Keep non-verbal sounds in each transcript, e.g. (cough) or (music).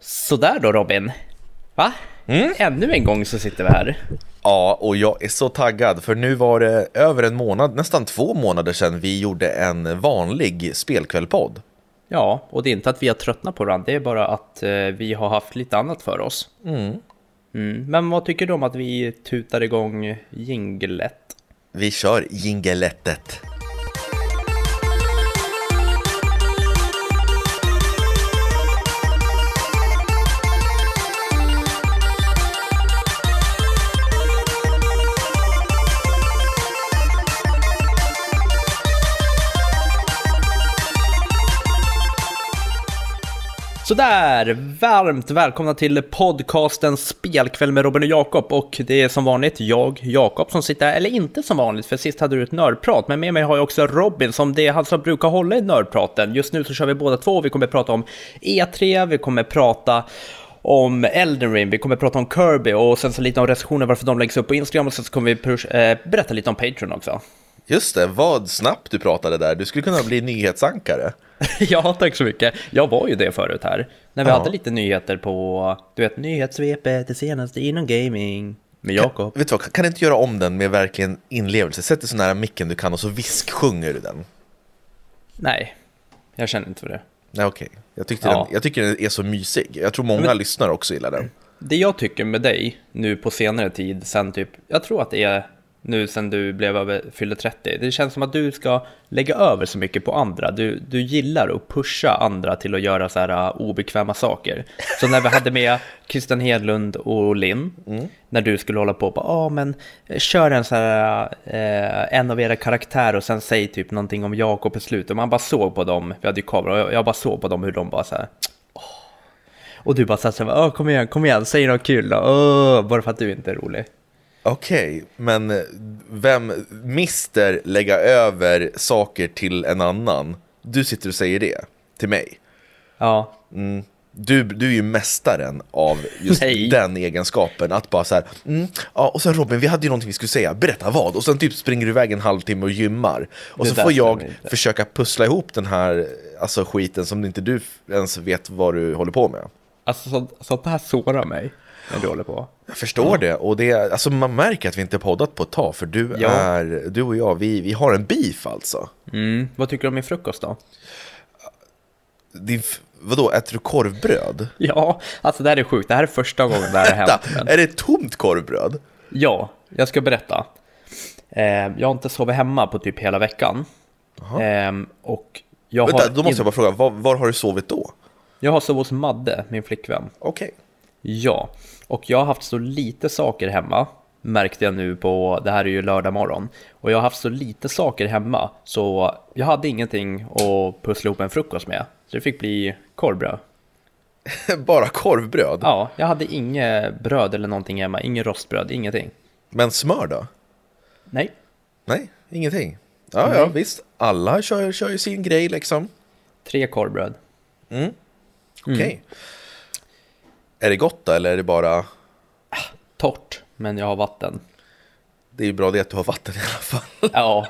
Sådär då Robin. Va? Mm. Ännu en gång så sitter vi här. Ja, och jag är så taggad för nu var det över en månad, nästan två månader sedan vi gjorde en vanlig spelkvällpodd. Ja, och det är inte att vi har tröttnat på varandra, det är bara att eh, vi har haft lite annat för oss. Mm. Men vad tycker du om att vi tutar igång jinglet? Vi kör jingelettet. Sådär, varmt välkomna till podcasten Spelkväll med Robin och Jakob. Och det är som vanligt jag, Jakob, som sitter här, eller inte som vanligt för sist hade du ett nördprat, men med mig har jag också Robin som det är han som brukar hålla i nördpraten. Just nu så kör vi båda två, vi kommer prata om E3, vi kommer prata om Elden Ring, vi kommer prata om Kirby. Och sen så lite om recensioner varför de läggs upp på Instagram. Och sen så kommer vi push, eh, berätta lite om Patreon också. Just det, vad snabbt du pratade där. Du skulle kunna bli nyhetsankare. (laughs) ja, tack så mycket. Jag var ju det förut här. När vi Ja. hade lite nyheter på, du vet, nyhetssvepet, det senaste inom gaming. Med Jakob. Vet du vad, kan du inte göra om den med verkligen inlevelse? Sätt dig så nära micken du kan och så visksjunger du den. Nej, jag känner inte för det. Nej, okej. Jag, tyckte Ja. den, jag tycker den är så mysig. Jag tror många Men- lyssnare också gillar den. Det jag tycker med dig nu på senare tid, sen typ, jag tror att det är nu sen du blev över, fyllde 30, det känns som att du ska lägga över så mycket på andra. Du, du gillar att pusha andra till att göra så här uh, obekväma saker. Så när vi hade med (laughs) Christian Hedlund och Linn, när du skulle hålla på, ja ah, men eh, kör en så här, eh, en av era karaktärer och sen säg typ någonting om Jakob i slutet. Och man bara såg på dem, vi hade ju kamera, och jag, bara såg på dem hur de bara så här, och du bara satt så här, "Åh, kom igen, kom igen, säg något kul då, Åh, bara för att du inte är rolig. Okej, men eh, vem mister lägga över saker till en annan? Du sitter och säger det till mig. Ja, Du, du är ju mästaren av just Nej. den egenskapen, att bara så här, mm, ja, och sen Robin, vi hade ju någonting vi skulle säga, berätta vad? Och sen typ springer du iväg en halvtimme och gymmar. Och Det så får jag försöka pussla ihop den här alltså, skiten som inte du ens vet vad du håller på med. alltså så, sånt här sårar mig när du håller på. Jag förstår det, och det är, alltså man märker att vi inte har poddat på ett tag, för du, Ja. är, du och jag, vi, vi har en beef alltså. Mm. Vad tycker du om min frukost då? Din, vadå, äter du korvbröd? (laughs) Ja, alltså det här är sjukt, det här är första gången det här har hänt. Men... är det tomt korvbröd? Ja, jag ska berätta. Eh, jag har inte sovit hemma på typ hela veckan. Eh, och jag Vänta, har, då måste jag bara fråga, var, var har du sovit då? jag har sovit hos Madde, min flickvän. Okej. Ja, och jag har haft så lite saker hemma märkte jag nu på, det här är ju lördag morgon och jag har haft så lite saker hemma så jag hade ingenting att pussla ihop en frukost med. Så det fick bli korvbröd. (laughs) Bara korvbröd? Ja, jag hade inget bröd eller någonting hemma, inget rostbröd, ingenting. Men smör då? Nej, Nej, ingenting. Ja, ja, visst. Alla kör, kör ju sin grej liksom. tre korvbröd. Okej. Är det gott då, eller är det bara... Torrt, men jag har vatten. Det är ju bra det att du har vatten i alla fall. Ja,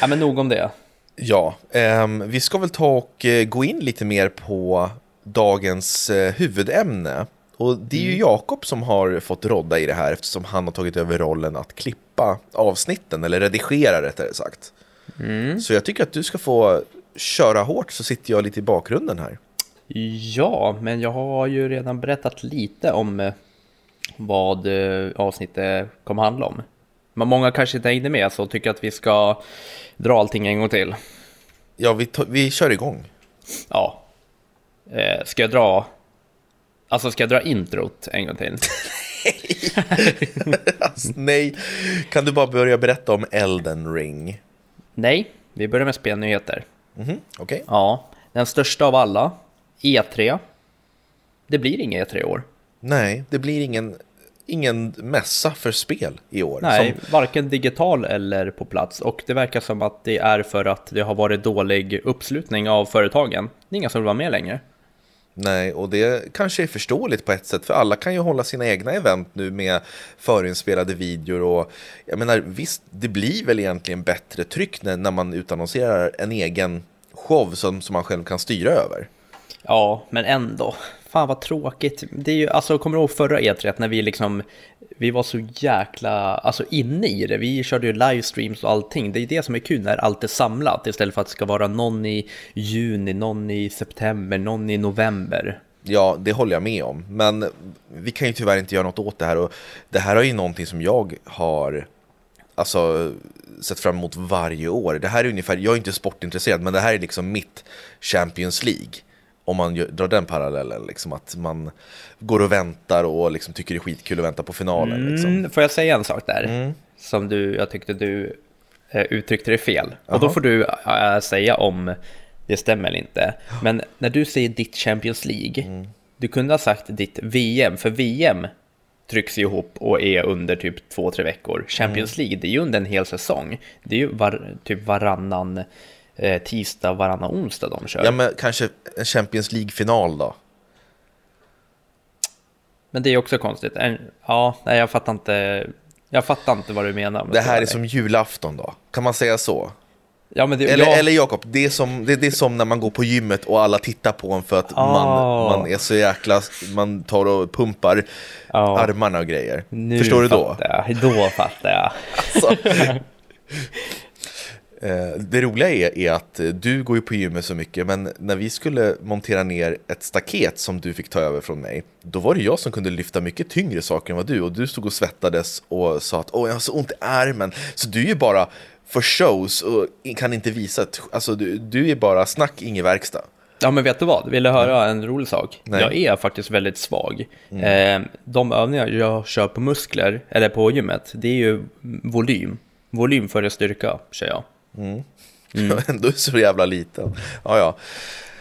ja men nog om det. Ja, ehm, vi ska väl ta och eh, gå in lite mer på dagens eh, huvudämne. Och det är ju Jakob som har fått rodda i det här eftersom han har tagit över rollen att klippa avsnitten, eller redigera rättare sagt. Så jag tycker att du ska få köra hårt så sitter jag lite i bakgrunden här. Ja, men jag har ju redan berättat lite om eh, vad eh, avsnittet kommer handla om. Men många kanske inte hängde med så tycker att vi ska dra allting en gång till. Ja, vi, vi kör igång. Ja. Eh, ska jag dra... Alltså ska jag dra introt en gång till? (laughs) Alltså, nej, kan du bara börja berätta om Elden Ring? Nej, vi börjar med spelnyheter. Mhm, Okej. Ja, den största av alla, E3. Det blir inga E3 i år. Nej, det blir ingen, ingen mässa för spel i år. Nej, Som, varken digital eller på plats. Och det verkar som att det är för att det har varit dålig uppslutning av företagen. Det är inga som vill vara med längre. nej, och det kanske är förståeligt på ett sätt, för alla kan ju hålla sina egna event nu med förinspelade videor och jag menar visst, det blir väl egentligen bättre tryck när, när man utannonserar en egen show som, som man själv kan styra över. Ja, men ändå. fan vad tråkigt. Det är ju, alltså kommer du ihåg förra E3 när vi liksom, vi var så jäkla, alltså inne i det. Vi körde ju livestreams och allting. Det är det som är kul när allt är samlat istället för att det ska vara någon i juni, någon i september, någon i november. Ja, det håller jag med om. Men vi kan ju tyvärr inte göra något åt det här. Och det här är ju någonting som jag har alltså, sett fram emot varje år. Det här är ungefär, jag är inte sportintresserad, men det här är liksom mitt Champions League. Om man drar den parallellen, liksom att man går och väntar och liksom tycker det är skitkul att vänta på finalen. Liksom. Mm, får jag säga en sak där? Mm. Som du, jag tyckte du eh, uttryckte det fel. Och då får du äh, säga om det stämmer eller inte. Men när du säger ditt Champions League, Mm. du kunde ha sagt ditt VM, för VM trycks ihop och är under typ två, tre veckor. Champions Mm. League, det är ju under en hel säsong. Det är ju var, typ varannan tisdag, varannan onsdag de kör. Ja, men kanske en Champions League-final då? Men det är också konstigt. Ja, nej, jag fattar inte. Jag fattar inte vad du menar. jag Det här är som julafton då? Kan man säga så? Ja, men det, Eller, ja, eller Jakob, det är, som, det, det är som när man går på gymmet och alla tittar på en för att Ah. man, man är så jäkla... Man tar och pumpar Ja. armarna och grejer. nu Förstår du då? Jag. Då fattar jag. Alltså. (laughs) Eh, Det roliga är, är att eh, du går ju på gymmet så mycket, men när vi skulle montera ner ett staket som du fick ta över från mig, då var det jag som kunde lyfta mycket tyngre saker än vad du, och du stod och svettades och sa att åh, jag har så ont i armen. Så du är ju bara för shows och kan inte visa, ett, alltså du, du är bara snack, ingen verkstad. Ja, men vet du vad? Vill du höra en rolig sak? Nej. Jag är faktiskt väldigt svag. Eh, de övningar jag kör på muskler, eller på gymmet, det är ju volym. Volym före styrka, kör jag. (laughs) Ändå är du så jävla liten. Ja, ja.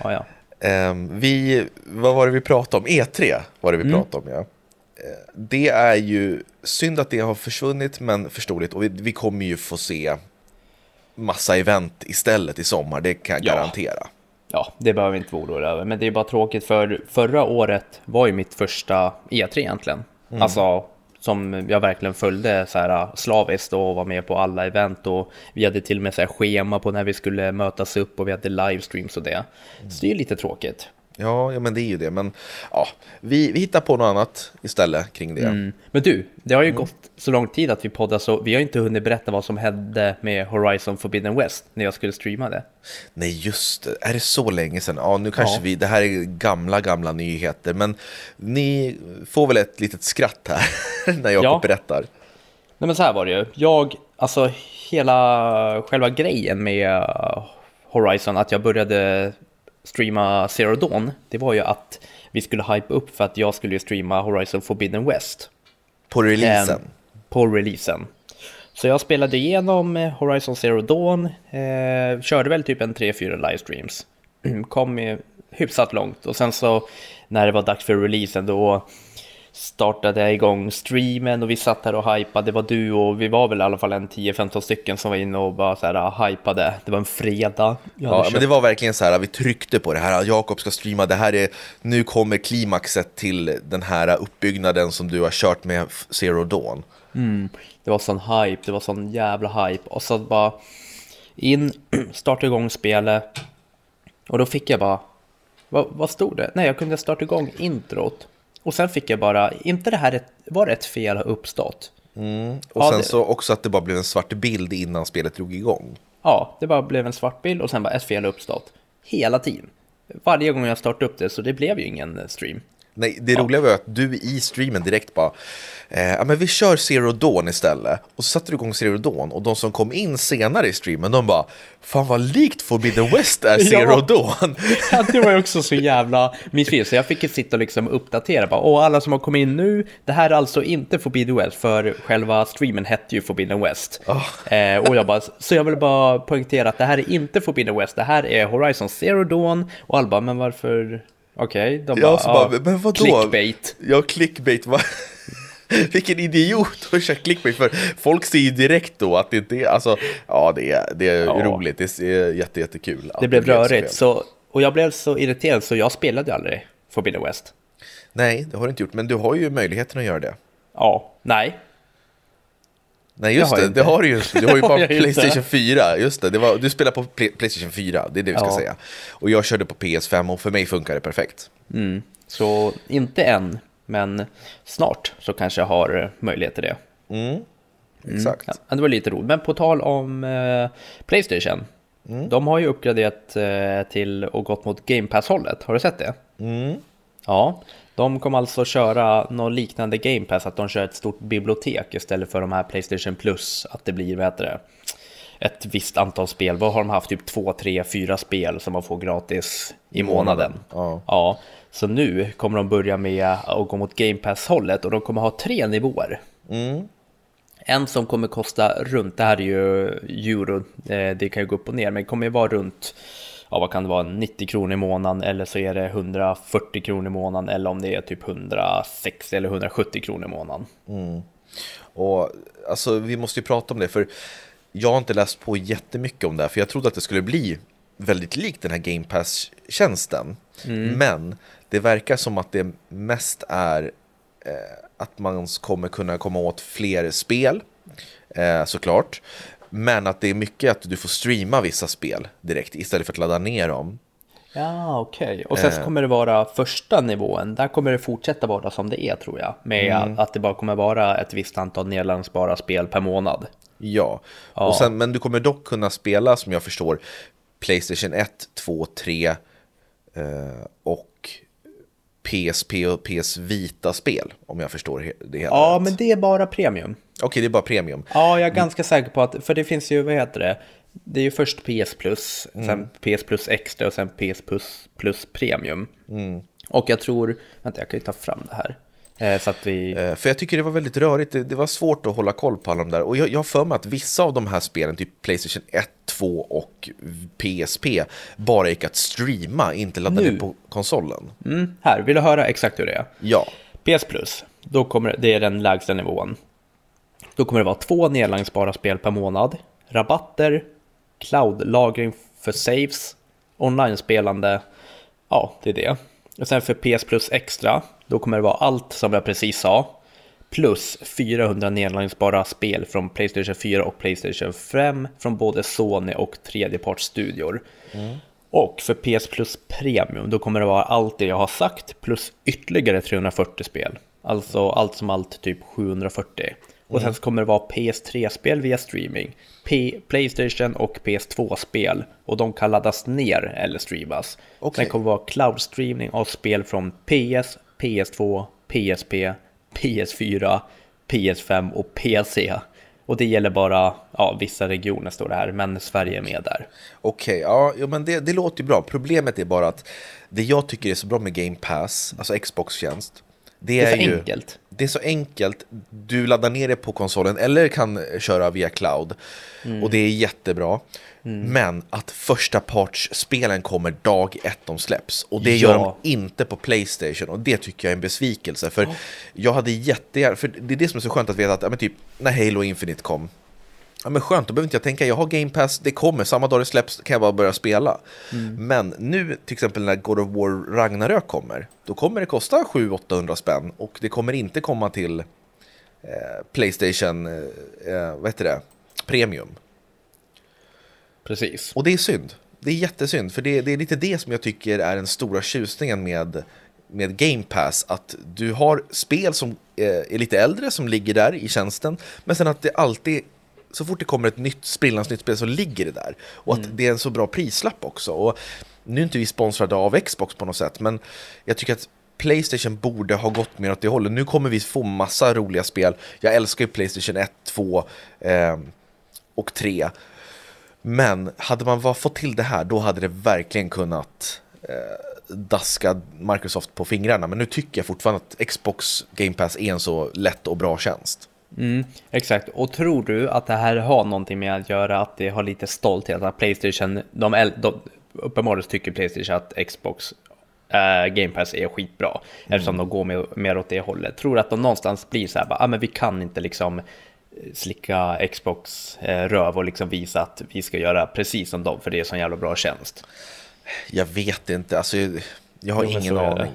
Ja, ja. Ehm, vi, vad var det vi pratade om? E3 var det vi Mm. pratade om, ja. Eh, Det är ju synd att det har försvunnit, men förståeligt. Och vi, vi kommer ju få se massa event istället i sommar, det kan jag Ja. garantera. Ja, det behöver vi inte vara oroliga över. Men det är bara tråkigt för förra året var ju mitt första E3 egentligen. Alltså som jag verkligen följde så här äh, slaviskt och var med på alla event och vi hade till och med så här schema på när vi skulle mötas upp och vi hade livestreams och det. Så det är ju lite tråkigt. Ja, ja, men det är ju det. Men ja, vi, vi hittar på något annat istället kring det. Mm. Men du, det har ju gått så lång tid att vi poddar så vi har inte hunnit berätta vad som hände med Horizon Forbidden West när jag skulle streama det. Nej, just det. Är det så länge sedan? Ja, nu kanske Ja. vi... Det här är gamla, gamla nyheter. Men ni får väl ett litet skratt här (laughs) när Jakob Ja. berättar. Nej men så här var det ju. Jag, alltså hela själva grejen med uh, Horizon, att jag började streama Zero Dawn, det var ju att vi skulle hype upp för att jag skulle streama Horizon Forbidden West På releasen. Ehm, på releasen. Så jag spelade igenom eh, Horizon Zero Dawn, eh, körde väl typ en 3-4 livestreams. (clears throat) Kom eh, hyfsat långt och sen så när det var dags för releasen då startade jag igång streamen och vi satt här och hypade. Det var du och vi var väl i alla fall en 10-15 stycken som var inne och bara så här ah, hypade. Det var en fredag. Ja, men det var verkligen så här, vi tryckte på det här, Jakob ska streama, det här är, nu kommer klimaxet till den här uppbyggnaden som du har kört med Zero Dawn. Mm, det var sån hype, det var sån jävla hype. Och så bara in, (clears throat) starta igång spelet. Och då fick jag bara, vad, vad stod det? Nej, jag kunde starta igång introt. Och sen fick jag bara, inte det här ett, var ett fel har uppstått? Och Ja, sen det- så också att det bara blev en svart bild innan spelet drog igång. Ja, det bara blev en svart bild och sen bara ett fel har uppstått. Hela tiden. Varje gång jag startade upp det, så det blev ju ingen stream. Nej, det roliga var att du i streamen direkt bara eh, men vi kör Zero Dawn istället. Och så satte du igång Zero Dawn Och de som kom in senare i streamen De bara Fan vad likt Forbidden (laughs) West är Zero Ja. Dawn. (laughs) Ja, det var ju också så jävla missfint, så jag fick ju sitta och liksom uppdatera bara, och alla som har kommit in nu, det här är alltså inte Forbidden West, för själva streamen hette ju Forbidden West. Eh, och jag bara, så jag vill bara poängtera att det här är inte Forbidden West, det här är Horizon Zero Dawn, och alla bara, men varför, okej, de Ja, bara, så bara, men vadå? clickbait. Ja, clickbait va? (laughs) Vilken idiot att köra clickbait för folk ser ju direkt då att det inte är, alltså, ja det är, det är Ja. roligt, det är jätte, jättekul. att Det blev rörigt, så, och jag blev så irriterad så jag spelade aldrig Forbidden West. Nej, det har du inte gjort, men du har ju möjligheten att göra det. Ja, nej, Nej just det, det har du ju. Du har ju (laughs) bara. Playstation 4, just det. det var, du spelar på Play, Playstation 4, det är det vi ska Ja. säga. Och jag körde på PS5 och för mig funkar det perfekt. Så inte än, men snart så kanske jag har möjlighet till det. Mm. Exakt. Ja, det var lite roligt. Men på tal om eh, Playstation. De har ju uppgraderat eh, till och gått mot Game Pass-hållet. Har du sett det? Mm. Ja, de kommer alltså köra något liknande Game Pass, att de kör ett stort bibliotek istället för de här Playstation Plus, att det blir, vad heter det, ett visst antal spel. Vad har de haft? Typ två, tre, fyra spel som man får gratis i månaden. Ja. ja, så nu kommer de börja med att gå mot Game Pass-hållet och de kommer ha tre nivåer. Mm. En som kommer kosta runt, det här är ju euro, eh, det kan ju gå upp och ner, men det kommer ju vara runt, ja vad kan det vara, 90 kronor i månaden eller så är det 140 kronor i månaden eller om det är typ 160 eller 170 kronor i månaden. Och alltså, vi måste ju prata om det, för jag har inte läst på jättemycket om det här, för jag trodde att det skulle bli väldigt likt den här Game Pass-tjänsten. Men det verkar som att det mest är eh, att man kommer kunna komma åt fler spel, eh, såklart. Men att det är mycket att du får streama vissa spel direkt istället för att ladda ner dem. Ja, okej. Och sen så Eh. kommer det vara första nivån, där kommer det fortsätta vara som det är tror jag. Med Mm. att det bara kommer vara ett visst antal nedladdningsbara spel per månad. Ja, Ja. Och sen, men du kommer dock kunna spela som jag förstår Playstation 1, 2, 3 eh, och PSP och PS Vita-spel om jag förstår det hela Ja, rätt. men det är bara premium. Okej, det är bara premium. Ja, jag är ganska säker på att, för det finns ju, vad heter det? Det är ju först PS Plus, sen PS Plus Extra och sen PS Plus, plus Premium. Och jag tror, vänta jag kan ju ta fram det här. Eh, så att vi, Eh, För jag tycker det var väldigt rörigt, det, det var svårt att hålla koll på alla de där. Och jag, har för mig att vissa av de här spelen, typ Playstation 1, 2 och PSP, bara gick att streama, inte ladda ner på konsolen. mm, här, vill du höra exakt hur det är? Ja, PS Plus, då kommer, det är den lägsta nivån. Då kommer det vara två nedladdningsbara spel per månad, rabatter, cloud-lagring för saves, online-spelande, ja, det är det. Och sen för PS Plus Extra, då kommer det vara allt som jag precis sa, plus 400 nedladdningsbara spel från Playstation 4 och Playstation 5 från både Sony och tredjepartsstudior. Och för PS Plus Premium, då kommer det vara allt det jag har sagt plus ytterligare 340 spel. Alltså allt som allt typ 740. Och sen så kommer det vara PS3-spel via streaming, P- Playstation och PS2-spel. Och de kan laddas ner eller streamas. Okej. Sen kommer det vara cloud-streaming av spel från PS, PS2, PSP, PS4, PS5 och PC. Och det gäller bara ja, vissa regioner står det här, men Sverige är med där. Okej, ja, jo, men det, det låter ju bra. Problemet är bara att det jag tycker är så bra med Game Pass, alltså Xbox-tjänst, det, Det är är, så ju, enkelt. Det är så enkelt. Du laddar ner det på konsolen eller kan köra via cloud. Mm. Och det är jättebra. Men att första partsspelen kommer dag ett de släpps. Och det gör Ja. de inte på Playstation. Och det tycker jag är en besvikelse. För jag hade jättegärna, för det är det som är så skönt att veta att, ja, men typ, när Halo Infinite kom. Ja men skönt, då behöver inte jag tänka, jag har Game Pass, det kommer, samma dag det släpps kan jag bara börja spela. Men nu, till exempel när God of War Ragnarök kommer, då kommer det kosta 700-800 spänn och det kommer inte komma till eh, Playstation, eh, eh, vad heter det, Premium. Precis. Och det är synd. Det är jättesynd, för det, det är lite det som jag tycker är den stora tjusningen med, med Game Pass. Att du har spel som eh, är lite äldre som ligger där i tjänsten, men sen att det alltid, så fort det kommer ett nytt sprillans nytt spel så ligger det där. Och att det är en så bra prislapp också. Och nu är inte vi sponsrade av Xbox på något sätt, men jag tycker att Playstation borde ha gått mer åt det hållet. Nu kommer vi få massa roliga spel. Jag älskar ju Playstation 1, 2 eh, och 3. Men hade man fått till det här, då hade det verkligen kunnat eh, daska Microsoft på fingrarna. Men nu tycker jag fortfarande att Xbox Game Pass är en så lätt och bra tjänst. Mm, exakt. Och tror du att det här har någonting med att göra att det har lite stolthet? Att Playstation, de, de uppenbarligen tycker Playstation att Xbox eh, Game Pass är skitbra. Eftersom de går mer, mer åt det hållet. Tror du att de någonstans blir så här, bara, ah, men vi kan inte liksom eh, slicka Xbox eh, röv och liksom visa att vi ska göra precis som dem för det är så jävla bra tjänst. Jag vet inte, alltså jag har Jo, ingen är det. aning.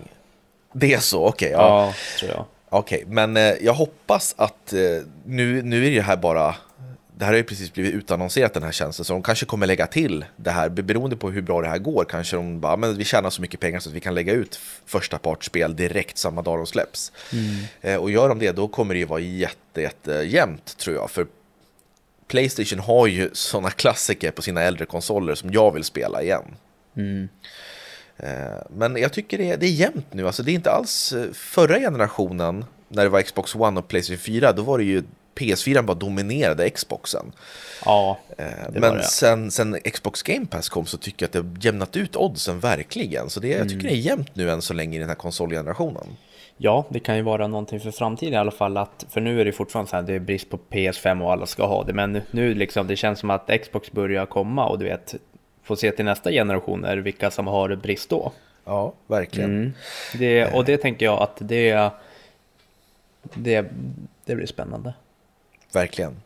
Det är så, okej. ja. Ja, tror jag. Okej, men eh, jag hoppas att eh, nu, nu är det här bara det här har ju precis blivit utannonserat den här tjänsten så de kanske kommer lägga till det här beroende på hur bra det här går kanske de bara men vi tjänar så mycket pengar så att vi kan lägga ut första partsspel direkt samma dag de släpps. Mm. Eh, och gör de det då kommer det ju vara jätte, jätte jämnt tror jag för Playstation har ju sådana klassiker på sina äldre konsoler som jag vill spela igen. Mm. Eh, men jag tycker det är, det är jämnt nu, alltså det är inte alls eh, förra generationen när det var Xbox One och Playstation 4, då var det ju PS4 bara dominerade Xboxen. Ja, eh, Men sen, sen Xbox Game Pass kom så tycker jag att det jämnat ut oddsen verkligen. Så det, jag tycker mm. det är jämnt nu än så länge i den här konsolgenerationen. Ja, det kan ju vara någonting för framtiden i alla fall. Att, för nu är det fortfarande så här, det är brist på PS5 och alla ska ha det. Men nu liksom, det känns som att Xbox börjar komma och du vet, får se till nästa generationer vilka som har brist då. Ja, verkligen. Mm. Det, och det tänker jag att det, det, det blir spännande. Verkligen.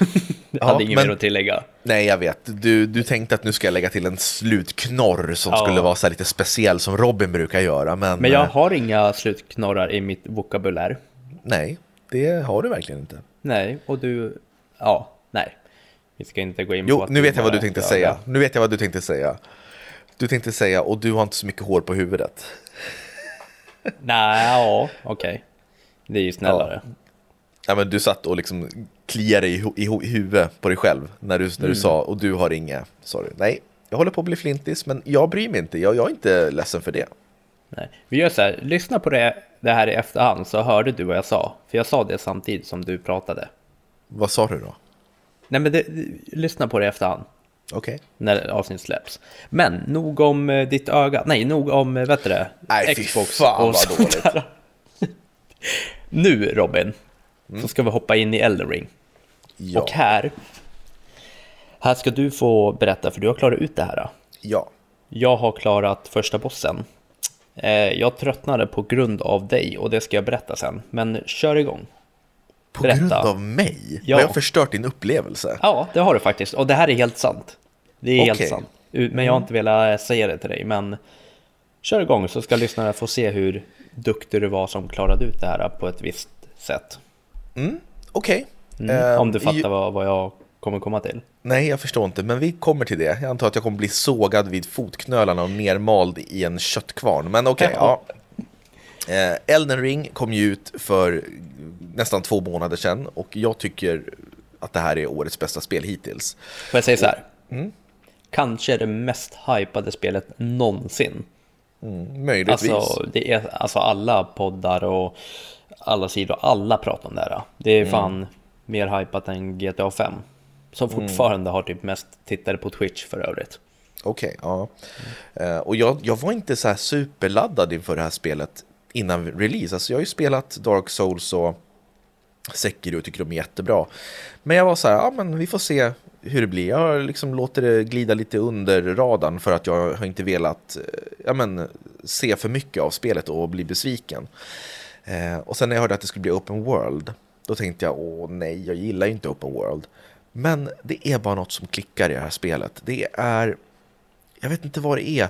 (laughs) jag hade ja, inget mer att tillägga. Nej, jag vet. Du, du tänkte att nu ska jag lägga till en slutknorr som ja. skulle vara så lite speciell som Robin brukar göra. Men, men jag eh, har inga slutknorrar i mitt vokabulär. Nej, det har du verkligen inte. Nej, och du... Ja, nej. Vi ska inte gå in på Jo, nu vet jag vad du tänkte säga. Nu vet jag vad du tänkte säga. Du tänkte säga, och du har inte så mycket hår på huvudet. (laughs) Nej, ja, okej. Okay. Det är ju snällare. Ja. Ja, men du satt och liksom kliade i, i, i huvudet på dig själv när du, när du mm. sa och du har inga, sorry. Nej, jag håller på att bli flintis men jag bryr mig inte, jag, jag är inte ledsen för det. Nej. Vi gör så här, lyssna på det, det här i efterhand så hörde du vad jag sa. För jag sa det samtidigt som du pratade. Vad sa du då? Nej men det, lyssna på det i efterhand. Okej. Okay. När avsnittet släpps. Men nog om eh, ditt öga, nej nog om, eh, vet du det? Nej Xbox fy fan vad dåligt. (laughs) nu Robin, Mm. Så ska vi hoppa in i Elden Ring. Ja. Och här, här ska du få berätta, för du har klarat ut det här. Ja. Jag har klarat första bossen. Eh, jag tröttnade på grund av dig och det ska jag berätta sen. Men kör igång. På berätta. grund av mig? Ja. Har jag förstört din upplevelse? Ja, det har du faktiskt. Och det här är helt sant. Det är okay. helt sant. Men jag har inte velat säga det till dig. Men kör igång så ska lyssnarna få se hur duktig du var som klarade ut det här på ett visst sätt. Mm, Okej. Okay. Mm, om du fattar vad, vad jag kommer komma till. Nej, jag förstår inte, men vi kommer till det. Jag antar att jag kommer bli sågad vid fotknölarna och nermald i en köttkvarn. Men okej, okay, (laughs) ja. Eh, Elden Ring kom ju ut för nästan två månader sedan och jag tycker att det här är årets bästa spel hittills. Får jag säga så här? Mm. Kanske det mest hypade spelet någonsin. Mm, möjligtvis. Alltså, det är, alltså alla poddar och alla sidor, alla pratar om det här. Det är fan mm. mer hypat än GTA 5. Som mm. fortfarande mm. har typ mest tittare på Twitch för övrigt. Okej, okay, ja. Mm. Uh, och jag, jag var inte så här superladdad inför det här spelet innan release. Alltså jag har ju spelat Dark Souls och Sekiro och tycker de är jättebra. Men jag var så här, ja men vi får se hur det blir. Jag liksom låter det glida lite under radarn för att jag har inte velat eh, ja, men, se för mycket av spelet och bli besviken. Eh, och sen när jag hörde att det skulle bli open world, då tänkte jag, åh nej, jag gillar ju inte open world. Men det är bara något som klickar i det här spelet. Det är, jag vet inte vad det är.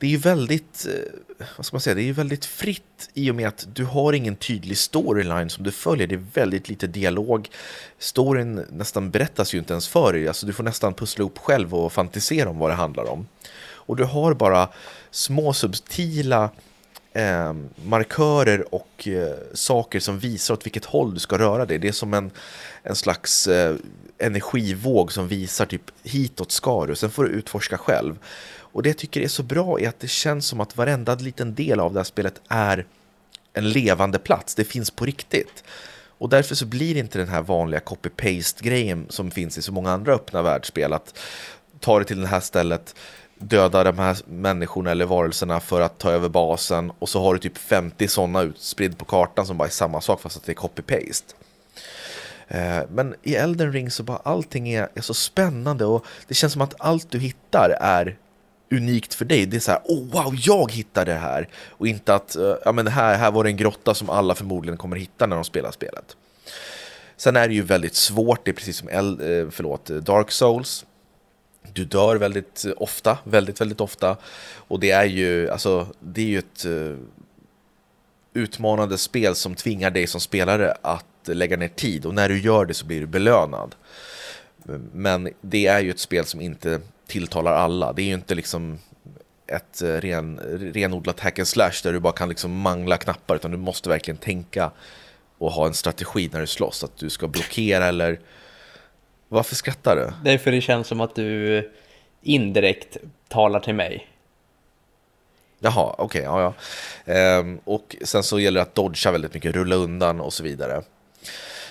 Det är ju väldigt, eh, vad ska man säga, det är ju väldigt fritt i och med att du har ingen tydlig storyline som du följer. Det är väldigt lite dialog. Storyn nästan berättas ju inte ens för dig. Alltså du får nästan pussla upp själv och fantisera om vad det handlar om. Och du har bara små subtila eh, markörer och eh, saker som visar åt vilket håll du ska röra dig. Det är som en, en slags eh, energivåg som visar typ hitåt ska du, sen får du utforska själv. Och det jag tycker är så bra är att det känns som att varenda liten del av det här spelet är en levande plats, det finns på riktigt. Och därför så blir inte den här vanliga copy-paste-grejen som finns i så många andra öppna världsspel. Att ta det till det här stället, döda de här människorna eller varelserna för att ta över basen och så har du typ 50 sådana utspridd på kartan som bara är samma sak fast att det är copy-paste. Eh, men i Elden Ring så bara allting är, är så spännande och det känns som att allt du hittar är unikt för dig. Det är så här, oh wow, jag hittade det här. Och inte att, eh, ja men här, här var det en grotta som alla förmodligen kommer hitta när de spelar spelet. Sen är det ju väldigt svårt, det är precis som El, eh, förlåt, eh, Dark Souls. Du dör väldigt ofta, väldigt, väldigt ofta. Och det är ju, alltså, det är ju ett uh, utmanande spel som tvingar dig som spelare att lägga ner tid. Och när du gör det så blir du belönad. Men det är ju ett spel som inte tilltalar alla. Det är ju inte liksom ett ren, renodlat hack and slash där du bara kan liksom mangla knappar utan du måste verkligen tänka och ha en strategi när du slåss. Att du ska blockera eller... Varför skrattar du? Det är för det känns som att du indirekt talar till mig. Jaha, okej, okay, ja, ja. Ehm, och sen så gäller det att dodga väldigt mycket, rulla undan och så vidare.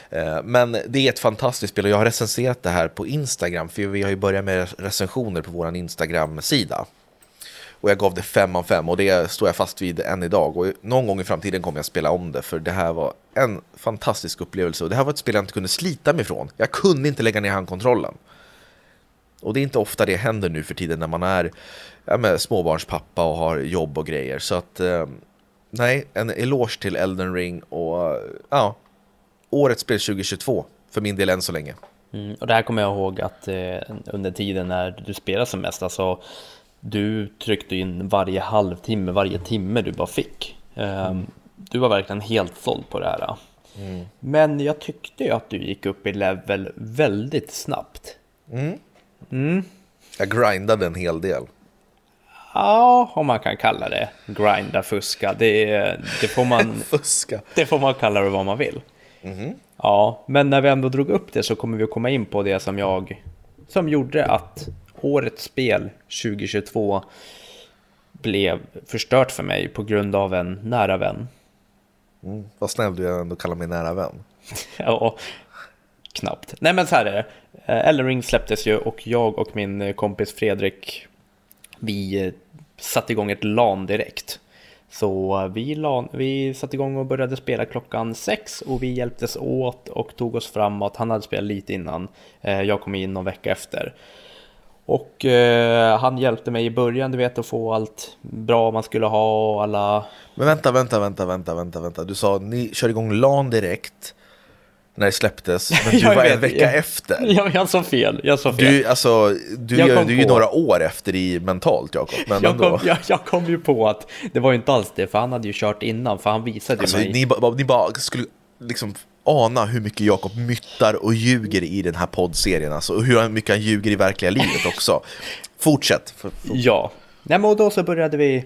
Eh, men det är ett fantastiskt spel och jag har recenserat det här på Instagram, för vi har ju börjat med recensioner på vår Instagram-sida. Och jag gav det 5 av 5 och det står jag fast vid än idag. Och någon gång i framtiden kommer jag spela om det för det här var en fantastisk upplevelse. Och det här var ett spel jag inte kunde slita mig ifrån. Jag kunde inte lägga ner handkontrollen. Och det är inte ofta det händer nu för tiden när man är ja, med småbarnspappa och har jobb och grejer. Så att eh, nej, en eloge till Elden Ring och ja, årets spel 2022 för min del än så länge. Mm, och det här kommer jag ihåg att eh, under tiden när du spelade som mest, alltså du tryckte in varje halvtimme, varje timme du bara fick. Mm. Du var verkligen helt såld på det här. Mm. Men jag tyckte ju att du gick upp i level väldigt snabbt. Mm. Mm. Jag grindade en hel del. Ja, om man kan kalla det grinda, fuska. Det, det, får, man, (laughs) fuska. det får man kalla det vad man vill. Mm. Ja, men när vi ändå drog upp det så kommer vi att komma in på det som jag som gjorde att årets spel 2022 blev förstört för mig på grund av en nära vän. Mm, vad snäll du är ändå kallar mig nära vän. (laughs) ja, knappt. Nej men så här är det. Eh, Elden Ring släpptes ju och jag och min kompis Fredrik vi eh, satte igång ett LAN direkt. Så vi, LAN, vi satte igång och började spela klockan sex och vi hjälptes åt och tog oss framåt. Han hade spelat lite innan, eh, jag kom in någon vecka efter. Och eh, han hjälpte mig i början, du vet, att få allt bra man skulle ha och alla... Men vänta, vänta, vänta, vänta, vänta, vänta. Du sa ni kör igång LAN direkt när det släpptes, (laughs) men du var en vecka jag, efter. Ja, jag sa fel. Jag sa fel. Du, alltså, du, gör, du är ju några år efter i mentalt, Jakob. Men jag, kom, jag, jag, kom ju på att det var ju inte alls det, för han hade ju kört innan, för han visade alltså, mig. Ni, ni bara skulle liksom ana hur mycket Jakob myttar och ljuger i den här poddserien, alltså, och hur mycket han ljuger i verkliga livet också. Fortsätt. För... Ja, Nej, men då så började vi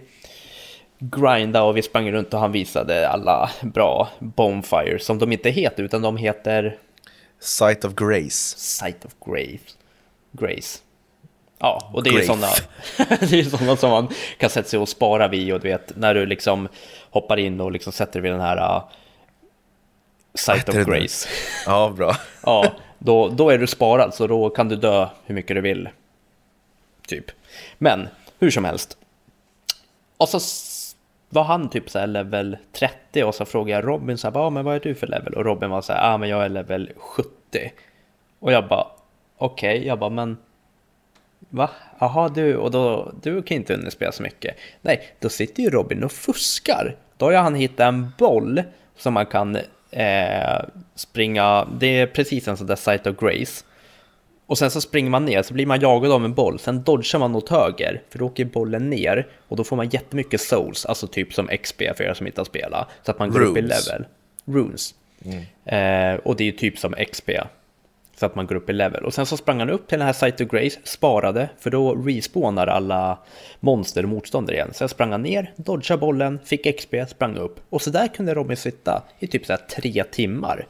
grinda och vi sprang runt och han visade alla bra bonfires som de inte heter utan de heter Sight of Grace. Sight of Grace. Grace. Ja, och det är ju sådana, (laughs) det är sådana som man kan sätta sig och spara vid och du vet när du liksom hoppar in och liksom sätter vid den här uh, Sight of Grace. (laughs) Ja, bra. (laughs) ja, då, då är du sparad så då kan du dö hur mycket du vill. Typ. Men hur som helst. Och så var han typ så level 30 och så frågade jag Robin så här, ah, men vad är du för level? Och Robin var så här, ah, men jag är level 70. Och jag bara, okej, okay. jag bara, men va? Jaha, du, och då, du kan inte underspela så mycket. Nej, då sitter ju Robin och fuskar. Då har han hittat en boll som man kan eh, springa, det är precis en sån där Sight of Grace. Och sen så springer man ner, så blir man jagad av en boll, sen dodgar man åt höger, för då åker bollen ner och då får man jättemycket souls, alltså typ som XP för er som inte har spelat, så att man går Runes. upp i level. Runes. Mm. Eh, och det är ju typ som XP, så att man går upp i level. Och sen så sprang han upp till den här Sight of Grace, sparade, för då respawnar alla monster och motståndare igen. Sen sprang han ner, dodgade bollen, fick XP, sprang upp. Och så där kunde Robin sitta i typ så här tre timmar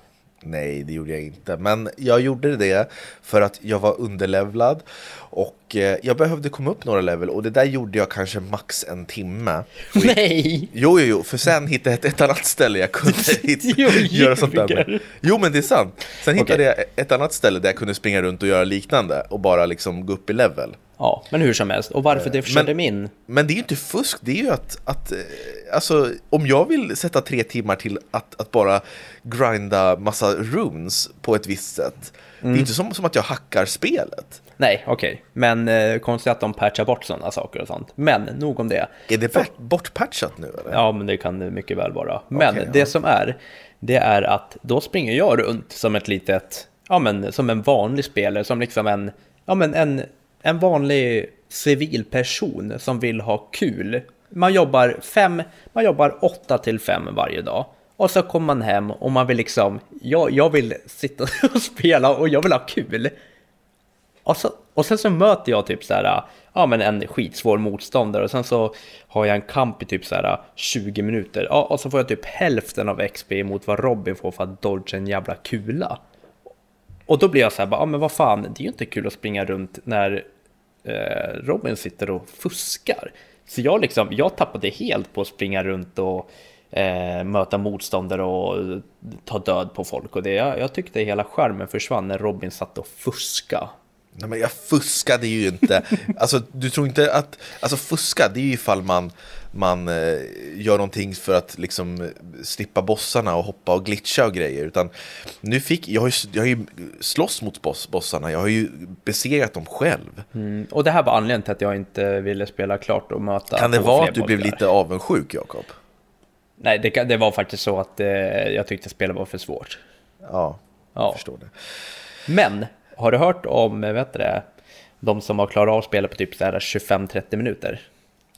Nej, det gjorde jag inte. Men jag gjorde det för att jag var underlevlad och eh, jag behövde komma upp några level och det där gjorde jag kanske max en timme. Nej! Jo, jo, jo, för sen hittade jag ett, ett annat ställe jag kunde (laughs) hitta, göra sånt där Jo, men det är sant. Sen hittade okay. jag ett annat ställe där jag kunde springa runt och göra liknande och bara liksom gå upp i level. Ja, men hur som helst. Och varför det körde min? Men det är ju inte fusk, det är ju att, att eh, alltså, om jag vill sätta tre timmar till att, att bara grinda massa runes på ett visst sätt, mm. det är inte som, som att jag hackar spelet. Nej, okej. Okay. Men eh, konstigt att de patchar bort sådana saker och sånt. Men nog om det. Är det För... bortpatchat nu eller? Ja, men det kan det mycket väl vara. Men okay, det ja. som är, det är att då springer jag runt som ett litet, ja men som en vanlig spelare, som liksom en, ja men en en vanlig civilperson som vill ha kul. Man jobbar fem, man jobbar åtta till fem varje dag. Och så kommer man hem och man vill liksom, jag, jag vill sitta (laughs) och spela och jag vill ha kul. Och, så, och sen så möter jag typ så här, ja men en skitsvår motståndare och sen så har jag en kamp i typ så här 20 minuter. Ja, och så får jag typ hälften av XP mot vad Robin får för att dodge en jävla kula. Och då blir jag så här, ja men vad fan, det är ju inte kul att springa runt när Eh, Robin sitter och fuskar. Så jag liksom, jag tappade helt på att springa runt och eh, möta motståndare och ta död på folk. Och det, jag, jag tyckte hela skärmen försvann när Robin satt och fuska. Nej, men jag fuskade ju inte. Alltså, du tror inte att... Alltså, fuska, det är ju ifall man, man eh, gör någonting för att liksom slippa bossarna och hoppa och glitcha och grejer. Utan nu fick... Jag har ju, jag har ju slåss mot boss, bossarna. Jag har ju besegrat dem själv. Mm, och det här var anledningen till att jag inte ville spela klart och möta Kan det vara att du blev bossar. lite avundsjuk, Jakob? Nej, det, det var faktiskt så att eh, jag tyckte spelet var för svårt. Ja, jag Ja. förstår det. Men, har du hört om, eh, vet du det, de som har klarat av spelet på typ så här 25-30 minuter?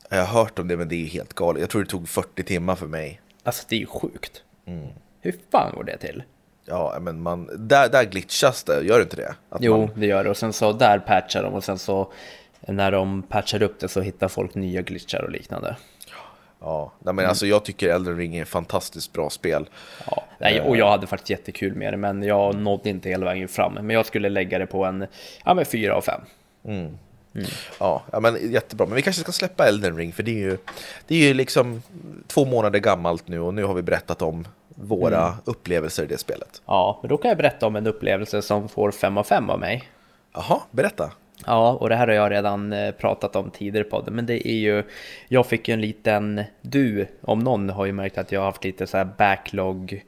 Jag har hört om det, men det är helt galet. Jag tror det tog 40 timmar för mig. Alltså det är ju sjukt. Mm. Hur fan går det till? Ja, men man, där, där glitchas det, gör det inte det? Att Jo, Man, det gör det. Och sen så där patchar de och sen så när de patchar upp det så hittar folk nya glitchar och liknande. ja, nej, men alltså jag tycker Elden Ring är ett fantastiskt bra spel. Ja, nej, och jag hade faktiskt jättekul med det, men jag nådde inte hela vägen fram. Men jag skulle lägga det på en, ja men fyra av fem. Ja, ja, men jättebra. Men vi kanske ska släppa Elden Ring, för det är ju, det är ju liksom två månader gammalt nu och nu har vi berättat om våra upplevelser i det spelet. Ja, men då kan jag berätta om en upplevelse som får fem av fem av mig. Jaha, berätta. Ja, och det här har jag redan eh, pratat om tidigare på podden, men det är ju, jag fick ju en liten, du om någon har ju märkt att jag har haft lite så här backlog-sug.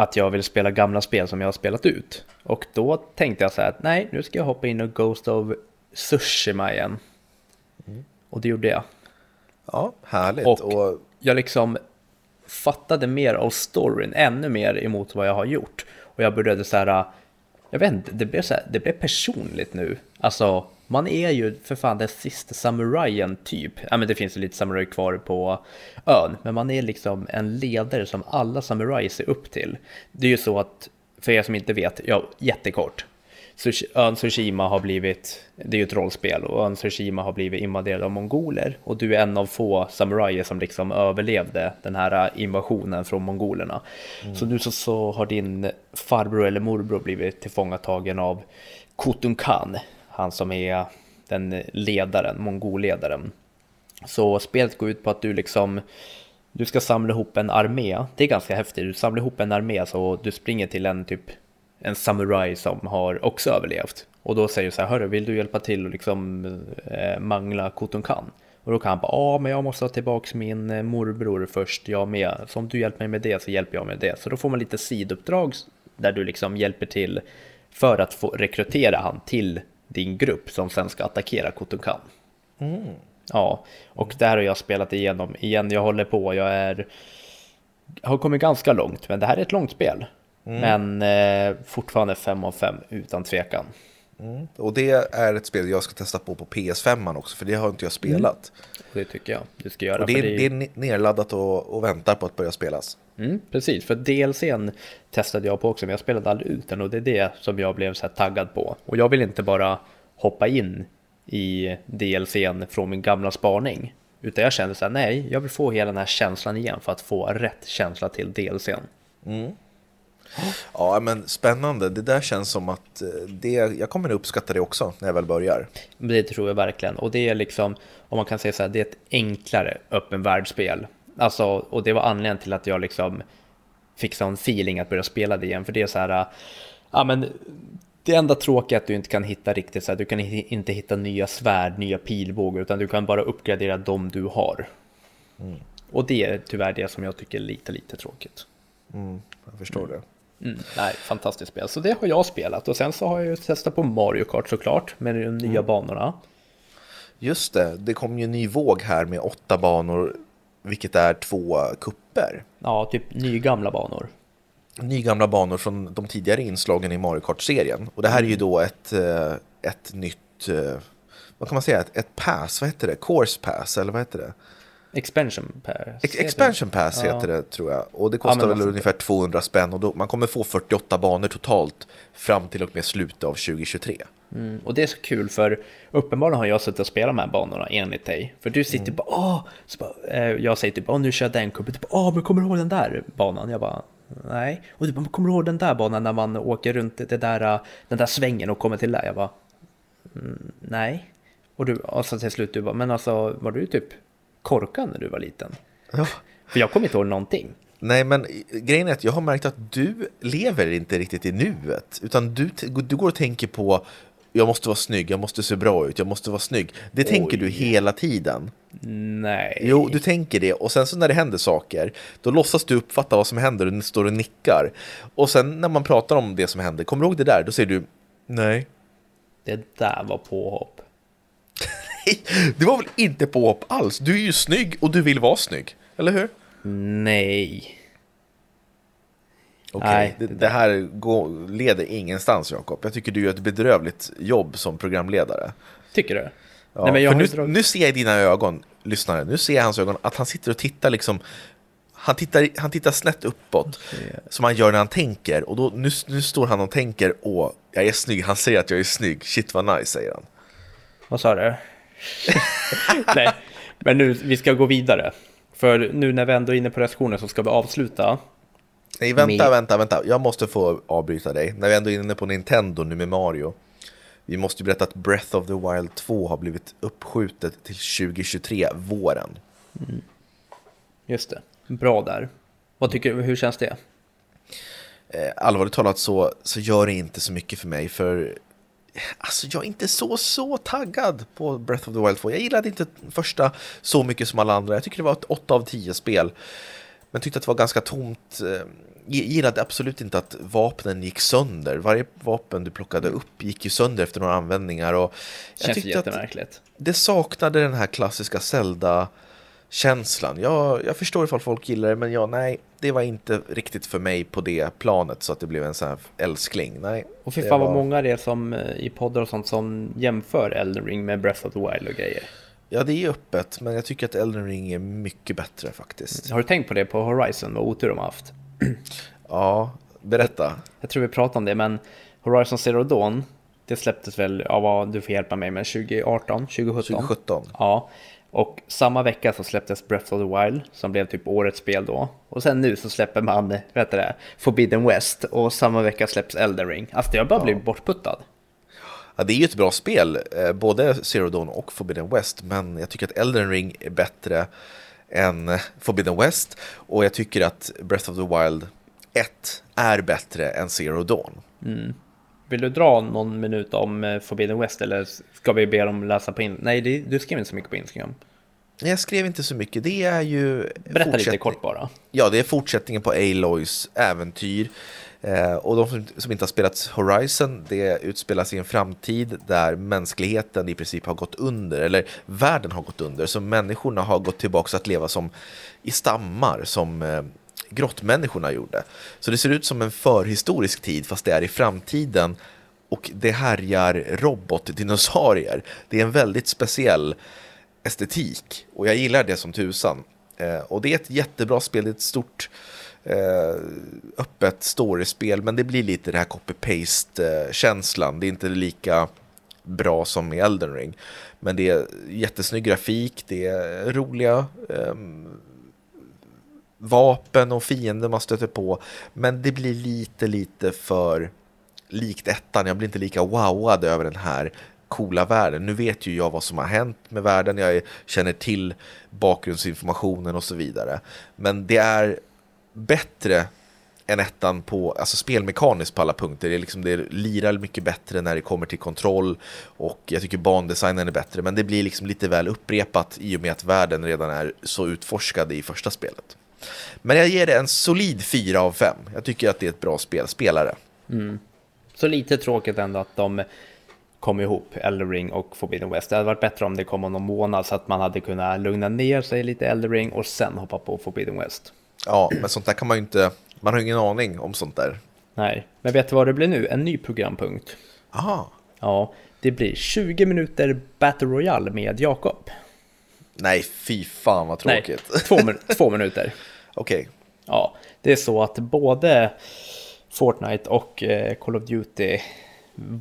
Att jag vill spela gamla spel som jag har spelat ut. Och då tänkte jag så här att nej, nu ska jag hoppa in och Ghost of Tsushima igen. Och det gjorde jag. Ja, härligt. Och- Och, jag liksom fattade mer av storyn, ännu mer emot vad jag har gjort. Och jag började så här, jag vet inte, det blev, så här, det blev personligt nu. Alltså, man är ju för fan den sista samurajen typ. Ja men det finns ju lite samuraj kvar på ön, men man är liksom en ledare som alla samurajer ser upp till. Det är ju så att, för er som inte vet, ja jättekort. Ön Tsushima har blivit, det är ju ett rollspel, och ön Tsushima har blivit invaderad av mongoler. Och du är en av få samurajer som liksom överlevde den här invasionen från mongolerna. Så nu så, så har din farbror eller morbror blivit tillfångatagen av Kutun Khan, han som är den ledaren, mongolledaren. Så spelet går ut på att du liksom du ska samla ihop en armé. Det är ganska häftigt. Du samlar ihop en armé så du springer till en typ en samuraj som har också överlevt. Och då säger du så här, hörru, vill du hjälpa till och liksom eh, mangla Kutun Khan? Och då kan han bara, ja men jag måste ha tillbaks min eh, morbror först, jag med. Så om du hjälper mig med det så hjälper jag med det. Så då får man lite sidouppdrag där du liksom hjälper till för att få rekrytera han till din grupp som sen ska attackera Kutun Khan. Ja, och där har jag spelat igenom igen. Jag håller på, jag är har kommit ganska långt, men det här är ett långt spel. Men eh, fortfarande 5 av 5 utan tvekan. Och det är ett spel jag ska testa på på PS5 också, för det har inte jag spelat. Det tycker jag du ska göra. Och det, är, det är ne- nerladdat och, och väntar på att börja spelas. Mm, precis, för DLCn testade jag på också, men jag spelade aldrig ut den och det är det som jag blev så taggad på. Och jag vill inte bara hoppa in i DLCn från min gamla spaning, utan jag kände så här, nej, jag vill få hela den här känslan igen för att få rätt känsla till DLCn. Ja, men spännande. Det där känns som att eh, det, jag kommer att uppskatta det också när jag väl börjar. Det tror jag verkligen. Och det är liksom, om man kan säga så här, det är ett enklare öppen världsspel. Alltså, och det var anledningen till att jag liksom fick sån feeling att börja spela det igen. För det är så här, ja men det enda tråkiga är att du inte kan hitta riktigt så här, du kan inte hitta nya svärd, nya pilbågar, utan du kan bara uppgradera de du har. Och det är tyvärr det som jag tycker är lite, lite tråkigt. Jag förstår det. Mm, nej, fantastiskt spel. Så det har jag spelat. Och sen så har jag ju testat på Mario Kart såklart, med de nya banorna. Just det, det kom ju en ny våg här med åtta banor, vilket är två kupper. Ja, typ nygamla banor. Nygamla banor från de tidigare inslagen i Mario Kart-serien. Och det här är ju då ett, eh, ett nytt, eh, vad kan man säga, ett, ett pass, vad heter det? Course pass, eller vad heter det? Expansion pass. Ex expansion pass Ja. heter det tror jag. Och det kostar men väl sånt ungefär 200 spänn och då, man kommer få 48 banor totalt fram till och med slutet av 2023. Mm, och det är så kul för uppenbarligen har jag suttit och spelat de här banorna enligt dig. För du sitter bara åh, så bara, eh, jag säger typ åh nu kör jag den kuppen, typ åh men kommer du ihåg den där banan? Jag bara nej. Och du bara kommer du ihåg den där banan när man åker runt det där, den där svängen och kommer till där? Jag bara mm, nej. Och du, och så till slut du bara men alltså var du typ korkad när du var liten? Ja. För jag kommer inte ihåg någonting. Nej, men grejen är att jag har märkt att du lever inte riktigt i nuet. Utan du, du går och tänker på jag måste vara snygg, jag måste se bra ut, jag måste vara snygg. Det tänker du Oj. hela tiden. Nej. Jo, du tänker det och sen så när det händer saker då låtsas du uppfatta vad som händer och står och nickar. Och sen när man pratar om det som händer, kommer du ihåg det där? Då säger du nej. Det där var påhopp. Det var väl inte påhopp alls? Du är ju snygg och du vill vara snygg, eller hur? Nej. Okej, Nej, det, det här går, leder ingenstans Jakob. Jag tycker du gör ett bedrövligt jobb som programledare. Tycker du? Ja, Nej, men jag nu, dragit- nu ser jag i dina ögon, lyssnare, nu ser jag i hans ögon att han sitter och tittar liksom han tittar, han tittar snett uppåt som han gör när han tänker och då, nu, nu står han och tänker åh, jag är snygg, han säger att jag är snygg, shit vad nice säger han. Vad sa du? (laughs) Nej, men nu, vi ska gå vidare. För nu när vi ändå är inne på recensionen så ska vi avsluta. Nej vänta, Med- vänta, vänta, jag måste få avbryta dig. När vi ändå är inne på Nintendo nu med Mario. Vi måste ju berätta att Breath of the Wild 2 har blivit uppskjutet till 2023, våren. Just det, bra där. Vad tycker du, hur känns det? Eh, allvarligt talat så, så gör det inte så mycket för mig för Alltså jag är inte så, så taggad på Breath of the Wild 2. Jag gillade inte första så mycket som alla andra. Jag tycker det var ett 8 av 10 spel. Men tyckte att det var ganska tomt. Eh, Gillade absolut inte att vapnen gick sönder. Varje vapen du plockade upp gick ju sönder efter några användningar. Och jag Känns tyckte att det saknade den här klassiska Zelda-känslan. Jag, jag förstår ifall folk gillar det, men ja, nej, det var inte riktigt för mig på det planet så att det blev en sån här älskling. Nej, Och fy fan vad var- många det är som eh, i poddar och sånt som jämför Elden Ring med Breath of the Wild och grejer. Ja, det är öppet, men jag tycker att Elden Ring är mycket bättre faktiskt. Har du tänkt på det på Horizon, vad otur de har haft? (clears throat) Ja, berätta. Jag tror vi pratade om det, men Horizon Zero Dawn, det släpptes väl, ja vad du får hjälpa mig med, 2018, 2017? 2017. Ja, och samma vecka så släpptes Breath of the Wild som blev typ årets spel då. Och sen nu så släpper man, vet du det, Forbidden West och samma vecka släpps Elden Ring. Alltså har bara blivit bortputtad. Ja, det är ju ett bra spel, eh, både Zero Dawn och Forbidden West, men jag tycker att Elden Ring är bättre än Forbidden West och jag tycker att Breath of the Wild 1 är bättre än Zero Dawn. Vill du dra någon minut om eh, Forbidden West eller ska vi be dem läsa på in? Nej, det, du skrev inte så mycket på Instagram. Jag skrev inte så mycket, det är ju Berätta lite kort bara. Ja, det är fortsättningen på Aloys äventyr. Eh, och de som, som inte har spelat Horizon, det utspelar sig i en framtid där mänskligheten i princip har gått under, eller världen har gått under, så människorna har gått tillbaka att leva som i stammar, som eh, grottmänniskorna gjorde. Så det ser ut som en förhistorisk tid, fast det är i framtiden och det härjar robotdinosaurier. Det är en väldigt speciell estetik och jag gillar det som tusan. Eh, och det är ett jättebra spel, det är ett stort eh, öppet storiespel men det blir lite det här copy-paste-känslan. Det är inte lika bra som i Elden Ring. Men det är jättesnygg grafik, det är roliga eh, vapen och fiender man stöter på. Men det blir lite, lite för likt ettan. Jag blir inte lika wowad över den här coola världen. Nu vet ju jag vad som har hänt med världen. Jag känner till bakgrundsinformationen och så vidare. Men det är bättre än ettan på, alltså spelmekaniskt på alla punkter. Det, är liksom, det lirar mycket bättre när det kommer till kontroll och jag tycker bandesignen är bättre. Men det blir liksom lite väl upprepat i och med att världen redan är så utforskad i första spelet. Men jag ger det en solid 4 av 5. Jag tycker att det är ett bra spel. Spelare. Så lite tråkigt ändå att de kom ihop, Elden Ring och Forbidden West. Det hade varit bättre om det kom om någon månad så att man hade kunnat lugna ner sig lite Elden Ring och sen hoppa på Forbidden West. Ja, men sånt där kan man ju inte, man har ingen aning om sånt där. Nej, men vet du vad det blir nu? En ny programpunkt. Aha. Ja, det blir 20 minuter Battle Royale med Jakob. Nej, fy fan vad Nej, tråkigt. två, min- (laughs) två minuter. Okej. Ja, det är så att både Fortnite och eh, Call of Duty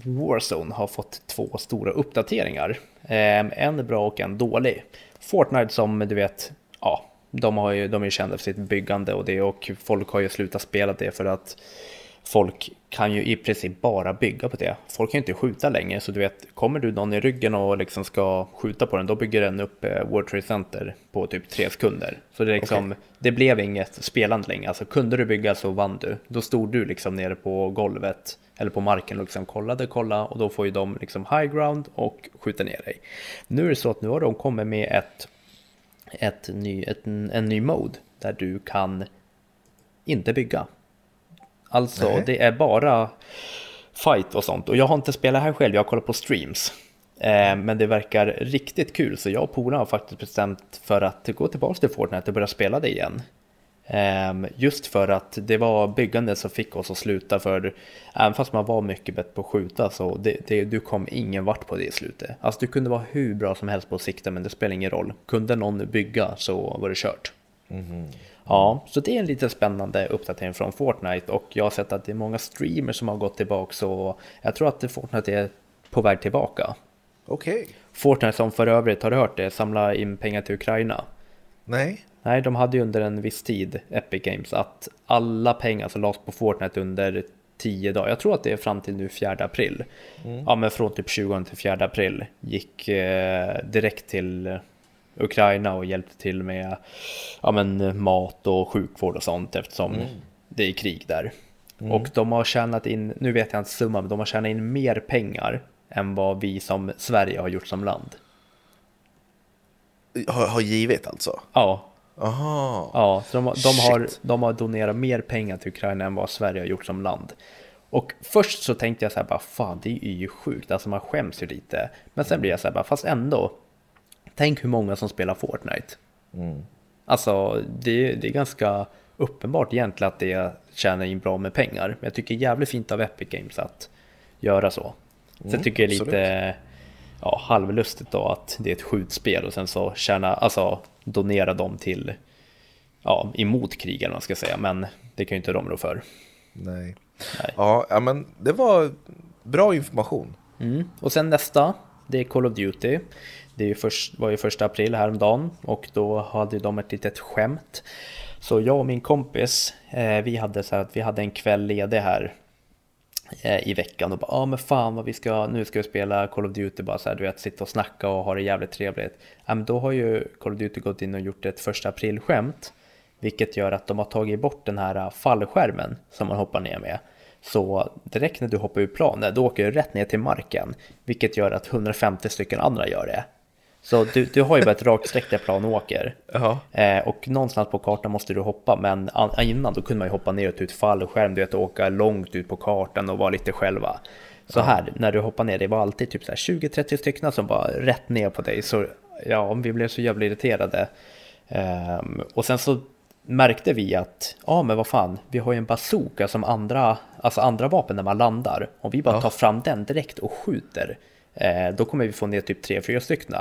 Warzone har fått två stora uppdateringar. Ehm, en bra och en dålig. Fortnite som du vet, ja, de, har ju, de är ju kända för sitt byggande och det och folk har ju slutat spela det för att folk kan ju i princip bara bygga på det. Folk kan ju inte skjuta längre, så du vet, kommer du någon i ryggen och liksom ska skjuta på den, då bygger den upp eh, World Trade Center på typ tre sekunder. Så det, liksom, det blev inget spelande längre. Alltså kunde du bygga så vann du. Då stod du liksom nere på golvet eller på marken och liksom kollade, kolla och då får ju de liksom high ground och skjuter ner dig. Nu är det så att nu har de kommit med ett, ett ny, ett, en ny mode där du kan inte bygga. Alltså Nej. det är bara fight och sånt. Och jag har inte spelat här själv, jag har kollat på streams. Eh, men det verkar riktigt kul, så jag och Pola har faktiskt bestämt för att gå tillbaka till Fortnite och börja spela det igen. Ehm, Just för att det var byggande som fick oss att sluta för även fast man var mycket bättre på att skjuta så det, det, du kom ingen vart på det i slutet. Alltså du kunde vara hur bra som helst på att sikta men det spelar ingen roll. Kunde någon bygga så var det kört. Ja, så det är en lite spännande uppdatering från Fortnite och jag har sett att det är många streamers som har gått tillbaka så jag tror att Fortnite är på väg tillbaka. Okej. Fortnite som för övrigt, har du hört det, samla in pengar till Ukraina. Nej. Nej, de hade ju under en viss tid, Epic Games, att alla pengar som lades på Fortnite under 10 dagar, jag tror att det är fram till nu 4 april, ja men från typ 20 till 4 april, gick eh, direkt till Ukraina och hjälpte till med ja, men, mat och sjukvård och sånt eftersom det är krig där. Och de har tjänat in, nu vet jag inte summan, men de har tjänat in mer pengar än vad vi som Sverige har gjort som land. Har, har givit alltså? Ja, Aha. Ja, så de, de, har, de har donerat mer pengar till Ukraina än vad Sverige har gjort som land. Och först så tänkte jag så här bara, fan det är ju sjukt, alltså man skäms ju lite. Men sen blir jag så här bara, fast ändå, tänk hur många som spelar Fortnite. Alltså det, det är ganska uppenbart egentligen att det tjänar in bra med pengar. Men jag tycker jävligt fint av Epic Games att göra så. Sen tycker jag lite ja, halvlustigt då att det är ett skjutspel och sen så tjäna, alltså donera dem till, ja, emot krig eller vad man ska säga. Men det kan ju inte de rå för. Nej. Nej. Ja, men det var bra information. Mm. Och sen nästa, det är Call of Duty. Det är ju först, var ju första april häromdagen och då hade de ett litet skämt. Så jag och min kompis, eh, vi hade så här att vi hade en kväll ledig här eh, i veckan och bara, ja ah, men fan vad vi ska, nu ska vi spela Call of Duty bara så här, du vet, sitta och snacka och ha det jävligt trevligt. Ja, men då har ju Call of Duty gått in och gjort ett första april-skämt, vilket gör att de har tagit bort den här fallskärmen som man hoppar ner med. Så direkt när du hoppar ur planet, då åker du rätt ner till marken, vilket gör att 150 stycken andra gör det. Så du, du har ju bara ett raksträckt där plan åker. Eh, och någonstans på kartan måste du hoppa, men an- innan då kunde man ju hoppa ner och ta ut fallskärm, du vet, och åka långt ut på kartan och vara lite själva. Så här, när du hoppar ner, det var alltid typ så här 20-30 stycken som var rätt ner på dig. Så ja, vi blev så jävla irriterade. Ehm, och sen så märkte vi att, ja men vad fan, vi har ju en bazooka som andra, alltså andra vapen när man landar. Om vi bara Ja. tar fram den direkt och skjuter, då kommer vi få ner typ 3-4 stycken.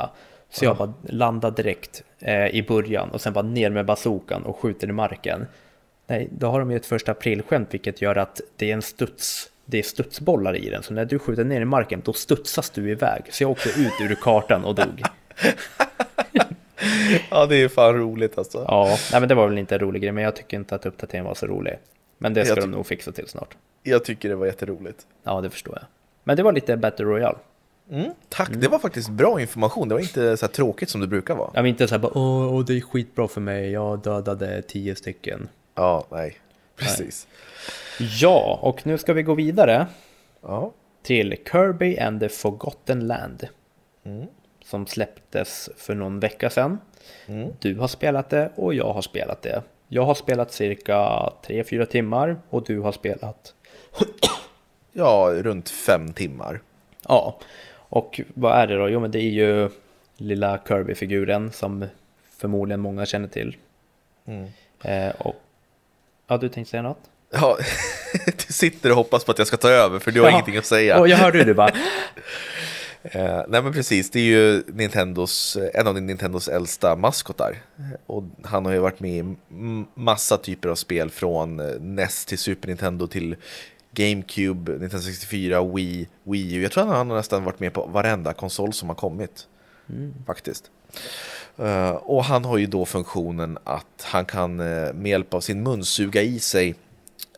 Så jag bara landar direkt eh, i början och sen bara ner med bazookan och skjuter i marken. Nej, då har de ju ett första aprilskämt vilket gör att det är en studs, det är studsbollar i den. Så när du skjuter ner i marken då studsas du iväg. Så jag åkte ut ur kartan och dog. (laughs) Ja, det är fan roligt alltså. Ja, nej, men det var väl inte en rolig grej, men jag tycker inte att uppdateringen var så rolig. Men det ska de nog fixa till snart. Jag tycker det var jätteroligt. Ja, det förstår jag. Men det var lite Battle Royale. Mm, tack, det var faktiskt bra information. Det var inte så här tråkigt som det brukar vara. Jag vill inte säga bara åh, åh, det är skitbra för mig, jag dödade tio stycken. Ja, nej, precis. Ja, och nu ska vi gå vidare Ja, till Kirby and the Forgotten Land. Mm. Som släpptes för någon vecka sedan. Mm. Du har spelat det och jag har spelat det. Jag har spelat cirka 3-4 timmar och du har spelat ja runt fem timmar. Ja, och vad är det då? Jo, men det är ju lilla Kirby-figuren som förmodligen många känner till. Mm. Eh, och ja, du tänkte säga något? Ja, (laughs) du sitter och hoppas på att jag ska ta över för du har Ja. ingenting att säga. Åh, jag hörde du bara. (laughs) Eh, nej men precis, det är ju Nintendos, en av Nintendos äldsta maskotar. Och han har ju varit med i massa typer av spel från NES till Super Nintendo till GameCube, 1964, Wii, Wii U. Jag tror han har nästan varit med på varenda konsol som har kommit. Mm. Faktiskt. Uh, och han har ju då funktionen att han kan uh, med hjälp av sin mun suga i sig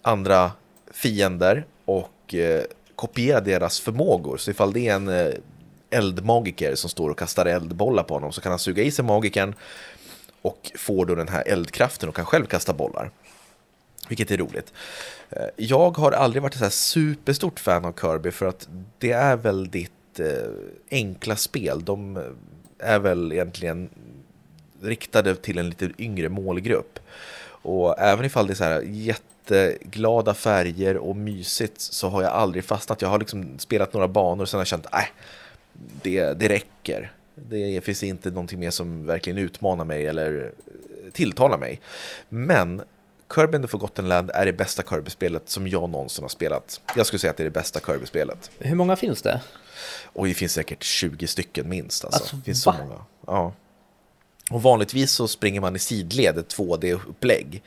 andra fiender och uh, kopiera deras förmågor. Så ifall det är en eldmagiker som står och kastar eldbollar på honom så kan han suga i sig magikern och får då den här eldkraften och kan själv kasta bollar. Vilket är roligt. Eh, jag har aldrig varit ett så här superstort fan av Kirby för att det är väldigt eh, enkla spel. De eh, är väl egentligen riktade till en lite yngre målgrupp. Och även ifall det är så här jätteglada färger och mysigt så har jag aldrig fastnat. Jag har liksom spelat några banor och sen har jag känt att äh, det, det räcker. Det finns inte någonting mer som verkligen utmanar mig eller tilltalar mig. Men Kirby and the Forgotten Land är det bästa Kirby-spelet som jag någonsin har spelat. Jag skulle säga att det är det bästa Kirby-spelet. Hur många finns det? Och det finns säkert 20 stycken minst. Alltså. alltså det finns va? så många. Ja. Och vanligtvis så springer man i sidled, ett 2D-upplägg.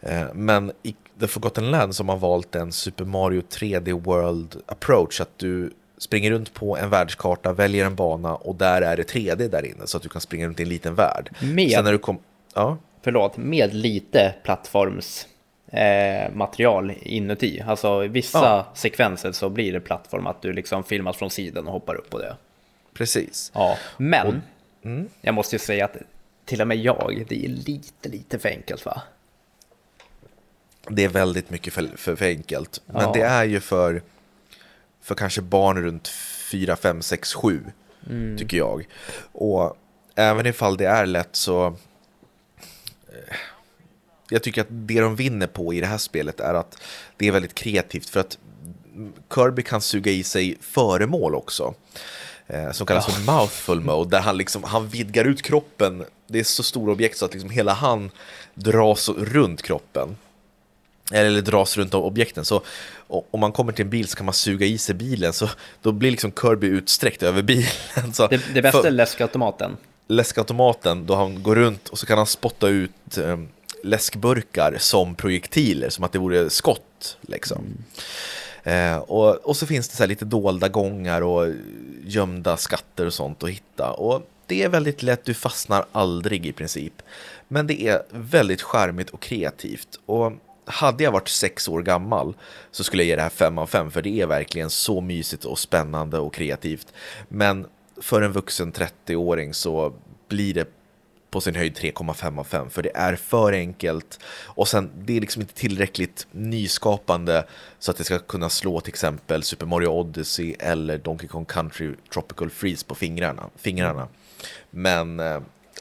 Eh, men i The Forgotten Land som har valt en Super Mario 3D World approach, att du springer runt på en världskarta, väljer en bana och där är det 3D där inne så att du kan springa runt i en liten värld. Med, Sen när du kom, ja. Förlåt, med lite plattforms eh, material inuti. Alltså i vissa ja. sekvenser så blir det plattform att du liksom filmas från sidan och hoppar upp på det. Precis. Ja, men och, mm. jag måste ju säga att till och med jag, det är lite, lite för enkelt va? Det är väldigt mycket för, för, för enkelt. Men ja. det är ju för för kanske barn runt 4, 5, 6, 7 mm. tycker jag. Och även ifall det är lätt så jag tycker att det de vinner på i det här spelet är att det är väldigt kreativt för att Kirby kan suga i sig föremål också. Eh, som kallas för mouthful mode, där han, liksom, han vidgar ut kroppen. Det är så stora objekt så att liksom hela han dras runt kroppen eller dras runt av objekten. Så om man kommer till en bil så kan man suga i sig bilen, så då blir liksom Kirby utsträckt över bilen. (laughs) Så det, det bästa är läskautomaten. Läskautomaten, då han går runt och så kan han spotta ut um, läskburkar som projektiler, som att det vore skott. Liksom. Mm. Eh, och, och så finns det så lite dolda gångar och gömda skatter och sånt att hitta. Och det är väldigt lätt, du fastnar aldrig i princip. Men det är väldigt charmigt och kreativt. Och hade jag varit sex år gammal så skulle jag ge det här fem av fem för det är verkligen så mysigt och spännande och kreativt. Men för en vuxen 30-åring så blir det på sin höjd 3,5 av 5 för det är för enkelt och sen det är liksom inte tillräckligt nyskapande så att det ska kunna slå till exempel Super Mario Odyssey eller Donkey Kong Country Tropical Freeze på fingrarna. fingrarna. Men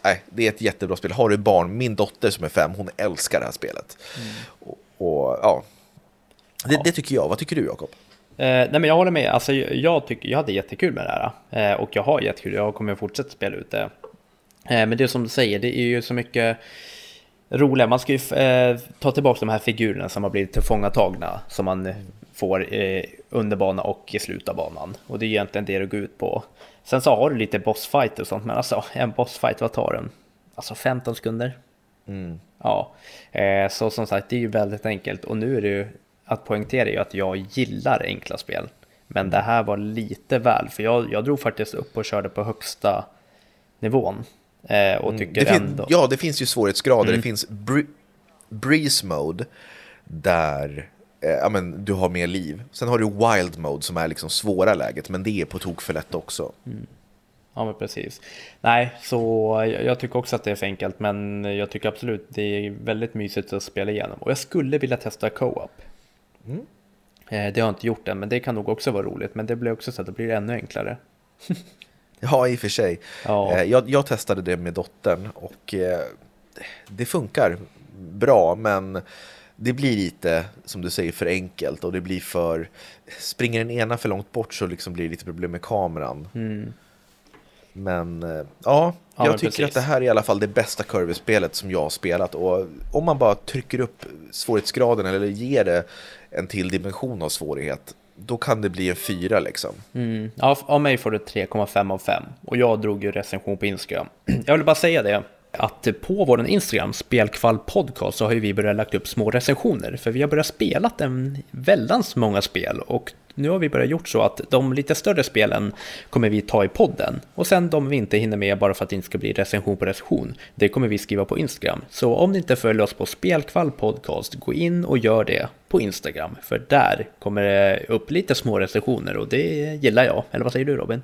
nej, det är ett jättebra spel. Har du barn, min dotter som är fem, hon älskar det här spelet. Mm. Och, och, ja. Det, ja. det, tycker jag. Vad tycker du Jakob? Eh, nej men jag håller med, alltså, jag, tycker, jag hade jättekul med det här. Eh, och jag har jättekul, jag kommer fortsätta spela ut det. Eh, men det är som du säger, det är ju så mycket roliga. Man ska ju eh, ta tillbaka de här figurerna som har blivit tillfångatagna. Som man får eh, under banan och i slutet av banan. Och det är egentligen det det går ut på. Sen så har du lite bossfight och sånt, men alltså en bossfight, vad tar den? Alltså 15 sekunder? Mm. Ja, eh, så som sagt, det är ju väldigt enkelt och nu är det ju att poängtera ju att jag gillar enkla spel. Men det här var lite väl, för jag, jag drog faktiskt upp och körde på högsta nivån. Eh, och mm. tycker det ändå... Ja, det finns ju svårighetsgrader. Mm. Det finns breeze mode där eh, ja, men, du har mer liv. Sen har du wild mode som är liksom svåra läget, men det är på tok för lätt också. Mm. Ja, men precis. Nej, så jag tycker också att det är för enkelt, men jag tycker absolut det är väldigt mysigt att spela igenom. Och jag skulle vilja testa co-op. Mm. Eh, det har jag inte gjort än, men det kan nog också vara roligt. Men det blir också så att det blir ännu enklare. (laughs) ja, i och för sig. Ja. Eh, jag, jag testade det med dottern och eh, det funkar bra, men det blir lite, som du säger, för enkelt och det blir för... Springer den ena för långt bort så liksom blir det lite problem med kameran. Mm. Men eh, ja, jag ja, tycker precis. att det här är i alla fall det bästa Kirby-spelet som jag har spelat. Och om man bara trycker upp svårighetsgraden eller ger det en till dimension av svårighet, då kan det bli en fyra liksom. Mm. Ja, av mig får du 3,5 av 5 och jag drog ju recension på Instagram. (clears throat) Jag vill bara säga det att på vår Instagram, Spelkvall Podcast, så har ju vi börjat lagt upp små recensioner. För vi har börjat spela en väldans många spel och nu har vi börjat gjort så att de lite större spelen kommer vi ta i podden. Och sen de vi inte hinner med bara för att det inte ska bli recension på recension, det kommer vi skriva på Instagram. Så om ni inte följer oss på Spelkvall Podcast, gå in och gör det på Instagram. För där kommer det upp lite små recensioner och det gillar jag. Eller vad säger du Robin?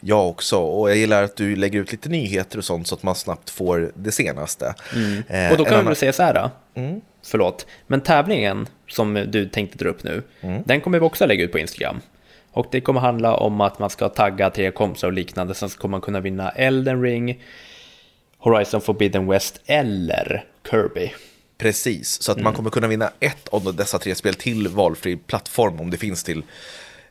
Jag också, och jag gillar att du lägger ut lite nyheter och sånt så att man snabbt får det senaste. Mm. Eh, och då kan man väl säga så här, mm. Förlåt, men tävlingen som du tänkte dra upp nu, mm. den kommer vi också lägga ut på Instagram. Och det kommer handla om att man ska tagga tre kompisar och liknande, sen så kommer man kunna vinna Elden Ring, Horizon Forbidden West eller Kirby. Precis, så att mm. man kommer kunna vinna ett av dessa tre spel till valfri plattform om det finns till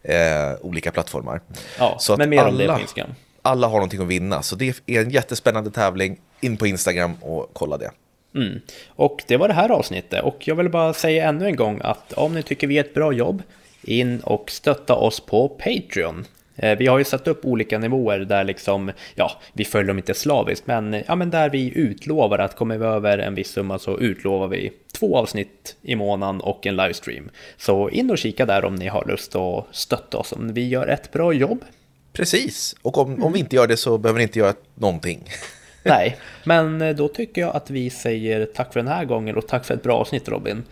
eh, olika plattformar. Ja, så men mer alla, om det på Instagram. Alla har någonting att vinna, så det är en jättespännande tävling. In på Instagram och kolla det. Mm. Och det var det här avsnittet och jag vill bara säga ännu en gång att om ni tycker vi är ett bra jobb, in och stötta oss på Patreon. Eh, vi har ju satt upp olika nivåer där liksom, ja, vi följer dem inte slaviskt, men, ja, men där vi utlovar att kommer vi över en viss summa så utlovar vi två avsnitt i månaden och en livestream. Så in och kika där om ni har lust att stötta oss om vi gör ett bra jobb. Precis, och om, om vi inte gör det så behöver ni inte göra någonting. (laughs) Nej, men eh, då tycker jag att vi säger tack för den här gången och tack för ett bra avsnitt Robin.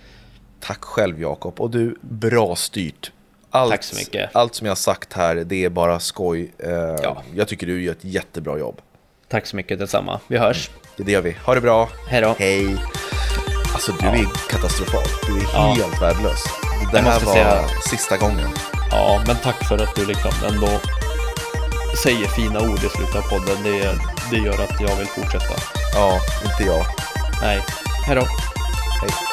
Tack själv Jakob, och du, bra styrt. Allt, Tack så mycket. Allt som jag har sagt här, det är bara skoj. Eh, ja. Jag tycker du gör ett jättebra jobb. Tack så mycket, detsamma. Vi hörs. Det, det gör vi. Ha det bra. Hej då. Hej. Alltså du ja. är katastrofal. Du är ja. helt värdelös. Det här var säga... sista gången. Ja, men tack för att du liksom ändå säger fina ord i slutet av podden. Det, det gör att jag vill fortsätta. Ja, inte jag. Nej. Hej då. Hej.